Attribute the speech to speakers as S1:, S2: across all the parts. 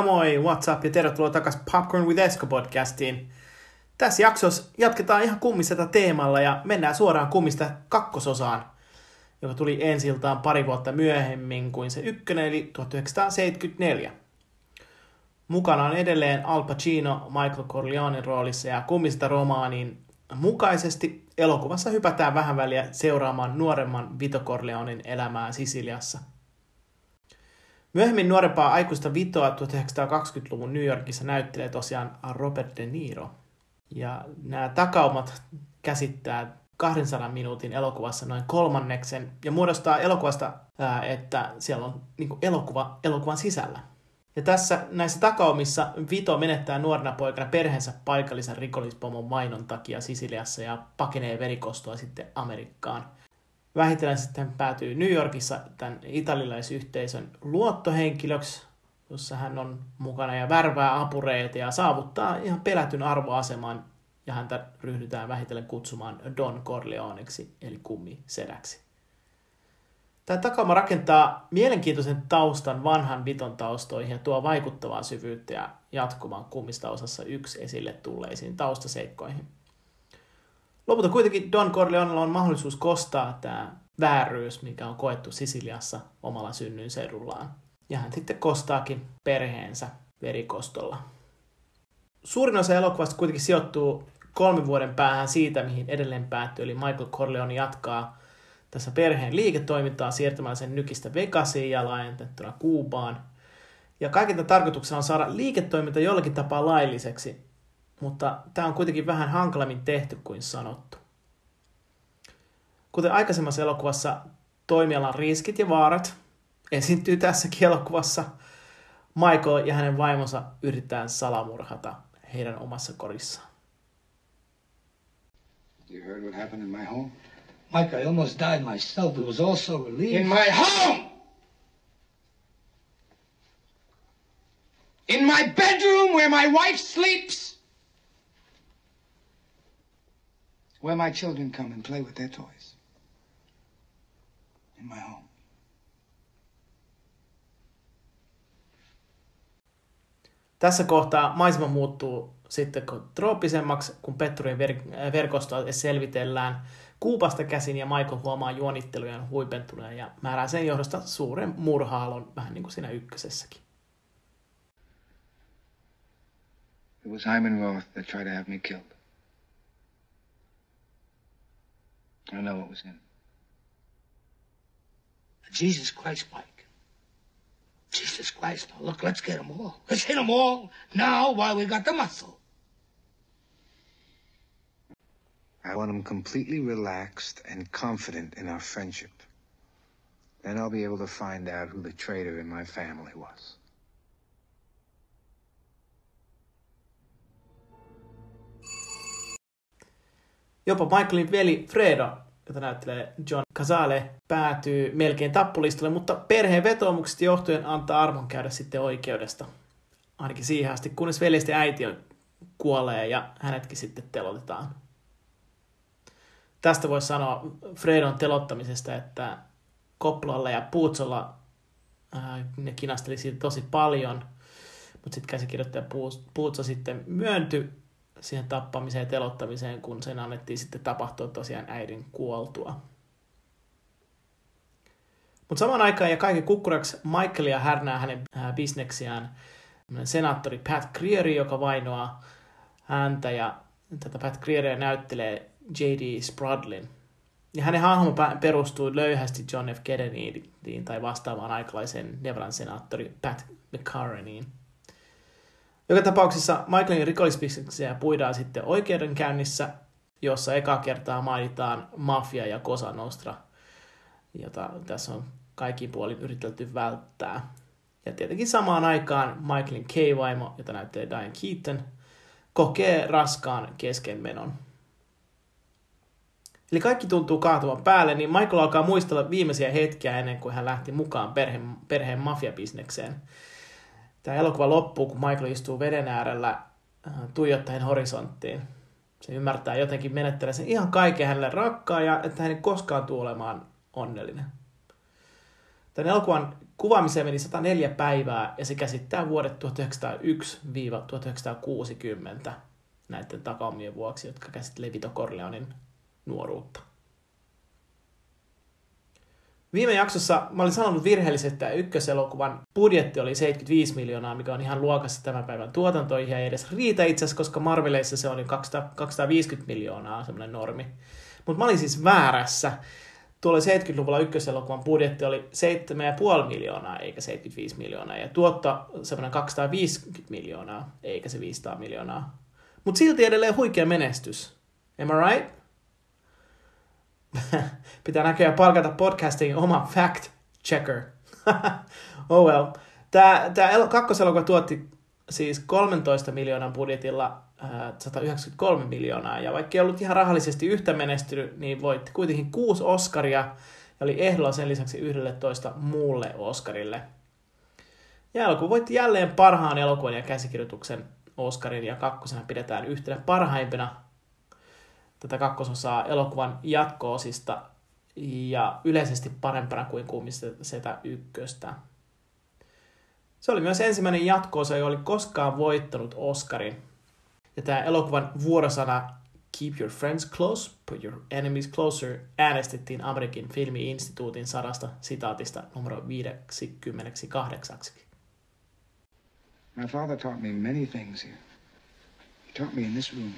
S1: Moi, what's up ja tervetuloa takaisin Popcorn with Esko podcastiin. Tässä jaksossa jatketaan ihan kummiseta teemalla ja mennään suoraan kummista kakkososaan, joka tuli ensiltaan pari vuotta myöhemmin kuin se ykkönen, eli 1974. Mukana on edelleen Al Pacino Michael Corleonein roolissa ja kummista romaanin mukaisesti elokuvassa hypätään vähän väliä seuraamaan nuoremman Vito Corleonein elämää Sisiliassa – Myöhemmin nuorempaa aikuista Vitoa 1920-luvun New Yorkissa näyttelee tosiaan Robert De Niro. Ja nämä takaumat käsittää 200 minuutin elokuvassa noin kolmanneksen ja muodostaa elokuvasta, että siellä on niin elokuva elokuvan sisällä. Ja tässä näissä takaumissa Vito menettää nuorena poikana perheensä paikallisen rikollispomon mainon takia Sisiliassa ja pakenee verikostoa sitten Amerikkaan – vähitellen sitten päätyy New Yorkissa tämän italialaisyhteisön luottohenkilöksi, jossa hän on mukana ja värvää apureita ja saavuttaa ihan pelätyn arvoaseman ja häntä ryhdytään vähitellen kutsumaan Don Corleoneksi eli kummisedäksi. Tämä takauma rakentaa mielenkiintoisen taustan vanhan Viton taustoihin ja tuo vaikuttavaa syvyyttä ja jatkuvan kummista osassa yksi esille tulleisiin taustaseikkoihin – Lopulta kuitenkin Don Corleonella on mahdollisuus kostaa tämä vääryys, mikä on koettu Sisiliassa omalla synnynseudullaan. Ja hän sitten kostaakin perheensä verikostolla. Suurin osa elokuvasta kuitenkin sijoittuu kolmen vuoden päähän siitä, mihin edelleen päättyy, eli Michael Corleone jatkaa tässä perheen liiketoimintaa siirtämällä sen nykistä Vegasiin ja laajentettuna Kuubaan. Ja kaiken tarkoituksena on saada liiketoiminta jollakin tapaa lailliseksi, mutta tämä on kuitenkin vähän hankalammin tehty kuin sanottu. Kuten aikaisemmassa elokuvassa, toimialan riskit ja vaarat esiintyy tässäkin elokuvassa. Michael ja hänen vaimonsa yritetään salamurhata heidän omassa korissaan.
S2: You heard what happened in my home?
S3: Mike, I almost died myself. It was all so relieved.
S2: In my home! In my bedroom where my wife sleeps! Where my children come and play with their toys. In my home.
S1: Tässä kohtaa maisema muuttuu sitten trooppisemmaksi, kun Petturin ver- verkostoa selvitellään Kuupasta käsin ja Michael huomaa juonittelujen huipentuneen ja määrää sen johdosta suuren murhaalon, vähän niin kuin siinä ykkösessäkin.
S2: It was Hyman Roth that tried to have me killed. I know what was in it.
S3: Jesus Christ, Mike. Jesus Christ. Now, look, let's get them all. Let's hit them all now while we got the muscle.
S2: I want him completely relaxed and confident in our friendship. Then I'll be able to find out who the traitor in my family was.
S1: Jopa Michaelin veli Fredo, jota näyttelee John Casale, päätyy melkein tappulistalle, mutta perheen vetoomuksesta johtuen antaa armon käydä sitten oikeudesta. Ainakin siihen asti, kunnes veljesten äiti on kuolee ja hänetkin sitten telotetaan. Tästä voisi sanoa Fredon telottamisesta, että Koplalla ja Puutsolla ää, ne kinasteli siitä tosi paljon, mutta sitten käsikirjoittaja Puutso sitten myöntyi siihen tappamiseen ja telottamiseen, kun sen annettiin sitten tapahtua tosiaan äidin kuoltua. Mutta samaan aikaan ja kaiken kukkuraksi Michaelia härnää hänen äh, bisneksiään senaattori Pat Creary, joka vainoaa häntä ja tätä Pat Crearya näyttelee J.D. Spradlin. Ja hänen hahmo perustuu löyhästi John F. Kennedyin tai vastaavaan aikalaisen Nevadan senaattori Pat McCarraniin. Joka tapauksessa Michaelin rikollisbisneksiä puidaan sitten oikeudenkäynnissä, jossa eka kertaa mainitaan mafia ja Cosa Nostra, jota tässä on kaikki puolin yritelty välttää. Ja tietenkin samaan aikaan Michaelin K-vaimo, jota näyttää Diane Keaton, kokee raskaan keskenmenon. Eli kaikki tuntuu kaatuvan päälle, niin Michael alkaa muistella viimeisiä hetkiä ennen kuin hän lähti mukaan perheen, perheen mafiabisnekseen. Tämä elokuva loppuu, kun Michael istuu veden äärellä äh, tuijottaen horisonttiin. Se ymmärtää jotenkin menettää sen ihan kaiken hänelle rakkaa ja että hän ei koskaan tule olemaan onnellinen. Tämän elokuvan Kuvaamiseen meni 104 päivää ja se käsittää vuodet 1901-1960 näiden takaumien vuoksi, jotka käsittelee Vito Corleonin nuoruutta. Viime jaksossa mä olin sanonut virheellisesti, että ykköselokuvan budjetti oli 75 miljoonaa, mikä on ihan luokassa tämän päivän tuotantoihin ja ei edes riitä itse asiassa, koska Marveleissa se oli 200, 250 miljoonaa, semmoinen normi. Mutta mä olin siis väärässä. Tuolla 70-luvulla ykköselokuvan budjetti oli 7,5 miljoonaa eikä 75 miljoonaa ja tuotto semmoinen 250 miljoonaa eikä se 500 miljoonaa. Mutta silti edelleen huikea menestys. Am I right? Pitää näköjään palkata podcastin oma fact checker. oh well. Tämä, tämä kakkoselokuva tuotti siis 13 miljoonan budjetilla 193 miljoonaa, ja vaikka ei ollut ihan rahallisesti yhtä menestynyt, niin voitti kuitenkin kuusi Oscaria, ja oli ehdolla sen lisäksi 11 muulle Oscarille. Ja elokuva voitti jälleen parhaan elokuvan ja käsikirjoituksen Oscarin, ja kakkosena pidetään yhtenä parhaimpina tätä kakkososaa elokuvan jatkoosista, ja yleisesti parempana kuin Kuumisetä ykköstä. Se oli myös ensimmäinen jatkoosa, joka oli koskaan voittanut Oscarin. Ja tämä elokuvan vuorosana Keep your friends close, put your enemies closer äänestettiin Amerikan filmi-instituutin sadasta sitaatista numero 58.
S2: My father taught me many things here. He taught me in this room.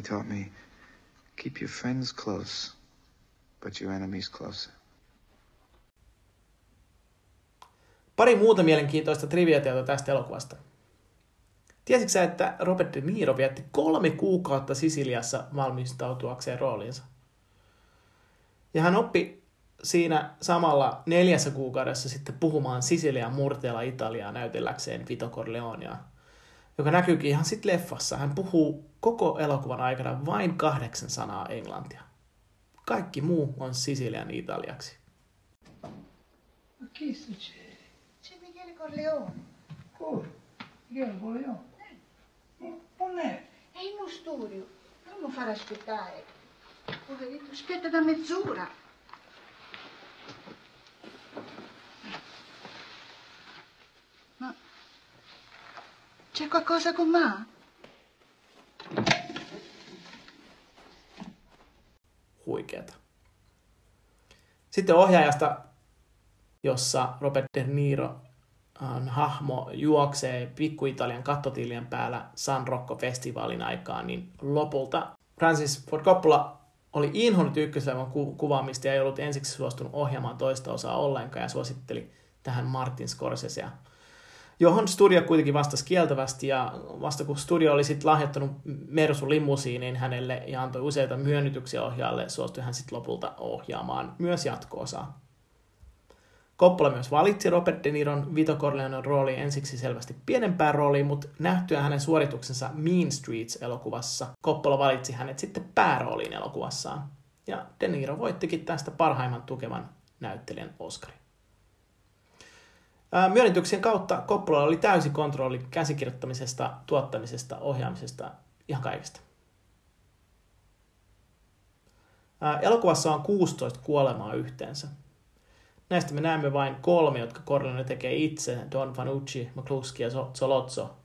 S2: He taught me keep your friends close, but your enemies closer.
S1: Pari muuta mielenkiintoista triviatiota tästä elokuvasta. Tiesitkö sä, että Robert De Niro vietti kolme kuukautta Sisiliassa valmistautuakseen rooliinsa? Ja hän oppi siinä samalla neljässä kuukaudessa sitten puhumaan Sisilian murteella Italiaa näytelläkseen Vito Corleonea, joka näkyykin ihan sitten leffassa. Hän puhuu koko elokuvan aikana vain kahdeksan sanaa englantia. Kaikki muu on Sisilian italiaksi.
S3: Chi succede?
S4: C'è Michele Corleone.
S3: Come? Chi è il vogliamo? Non è.
S4: È in uno studio. Non lo fare aspettare. Poveretto, aspetta da mezz'ora. C'è qualcosa con ma?
S1: Huikeeta. Sitten ohjaajasta, jossa Robert De Niro um, hahmo juoksee Pikku-Italian kattotilien päällä San Rocco-festivaalin aikaan, niin lopulta Francis Ford Coppola oli inhonnut ykköslevän ku- kuvaamista ja ei ollut ensiksi suostunut ohjaamaan toista osaa ollenkaan ja suositteli tähän Martin Scorsesea. Johon studio kuitenkin vastasi kieltävästi ja vasta kun studio oli sitten lahjoittanut Mersu limusiinin hänelle ja antoi useita myönnytyksiä ohjaajalle, suostui hän sitten lopulta ohjaamaan myös jatko-osaa. Coppola myös valitsi Robert De Niron Vito Corleonen rooli ensiksi selvästi pienempään rooliin, mutta nähtyä hänen suorituksensa Mean Streets-elokuvassa, Coppola valitsi hänet sitten päärooliin elokuvassaan. Ja De Niro voittikin tästä parhaimman tukevan näyttelijän Oscarin. Ää, Myönnytyksien kautta Coppola oli täysi kontrolli käsikirjoittamisesta, tuottamisesta, ohjaamisesta, ihan kaikesta. Elokuvassa on 16 kuolemaa yhteensä. Näistä me näemme vain kolme, jotka Corleone tekee itse. Don Fanucci, McCluskey ja Solozzo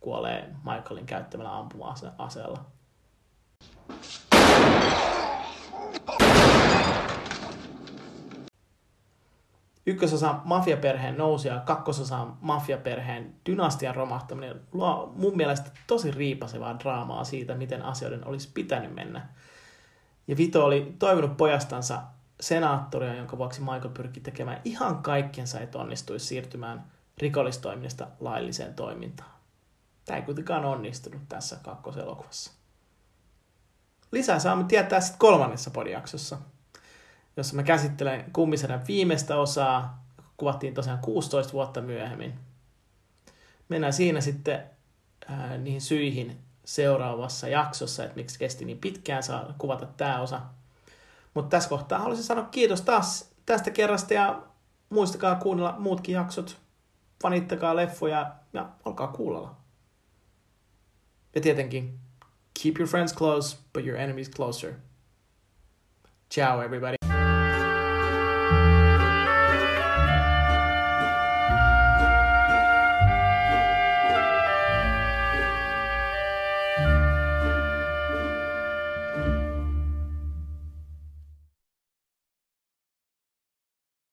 S1: kuolee Michaelin käyttämällä ampuma-aseella. Ykkösosa mafiaperheen nousi ja kakkososa mafiaperheen dynastian romahtaminen luo mun mielestä tosi riipasevaa draamaa siitä, miten asioiden olisi pitänyt mennä. Ja Vito oli toivonut pojastansa senaattoria, jonka vuoksi Michael pyrki tekemään ihan kaikkensa, että onnistuisi siirtymään rikollistoiminnasta lailliseen toimintaan. Tämä ei kuitenkaan onnistunut tässä kakkoselokuvassa. Lisää saamme tietää sitten kolmannessa podijaksossa, jossa mä käsittelen kummisedän viimeistä osaa, kuvattiin tosiaan 16 vuotta myöhemmin. Mennään siinä sitten ää, niihin syihin seuraavassa jaksossa, että miksi kesti niin pitkään saa kuvata tämä osa – mutta tässä kohtaa haluaisin sanoa kiitos taas tästä kerrasta ja muistakaa kuunnella muutkin jaksot. Fanittakaa leffoja ja olkaa kuulolla. Ja tietenkin, keep your friends close, but your enemies closer. Ciao everybody.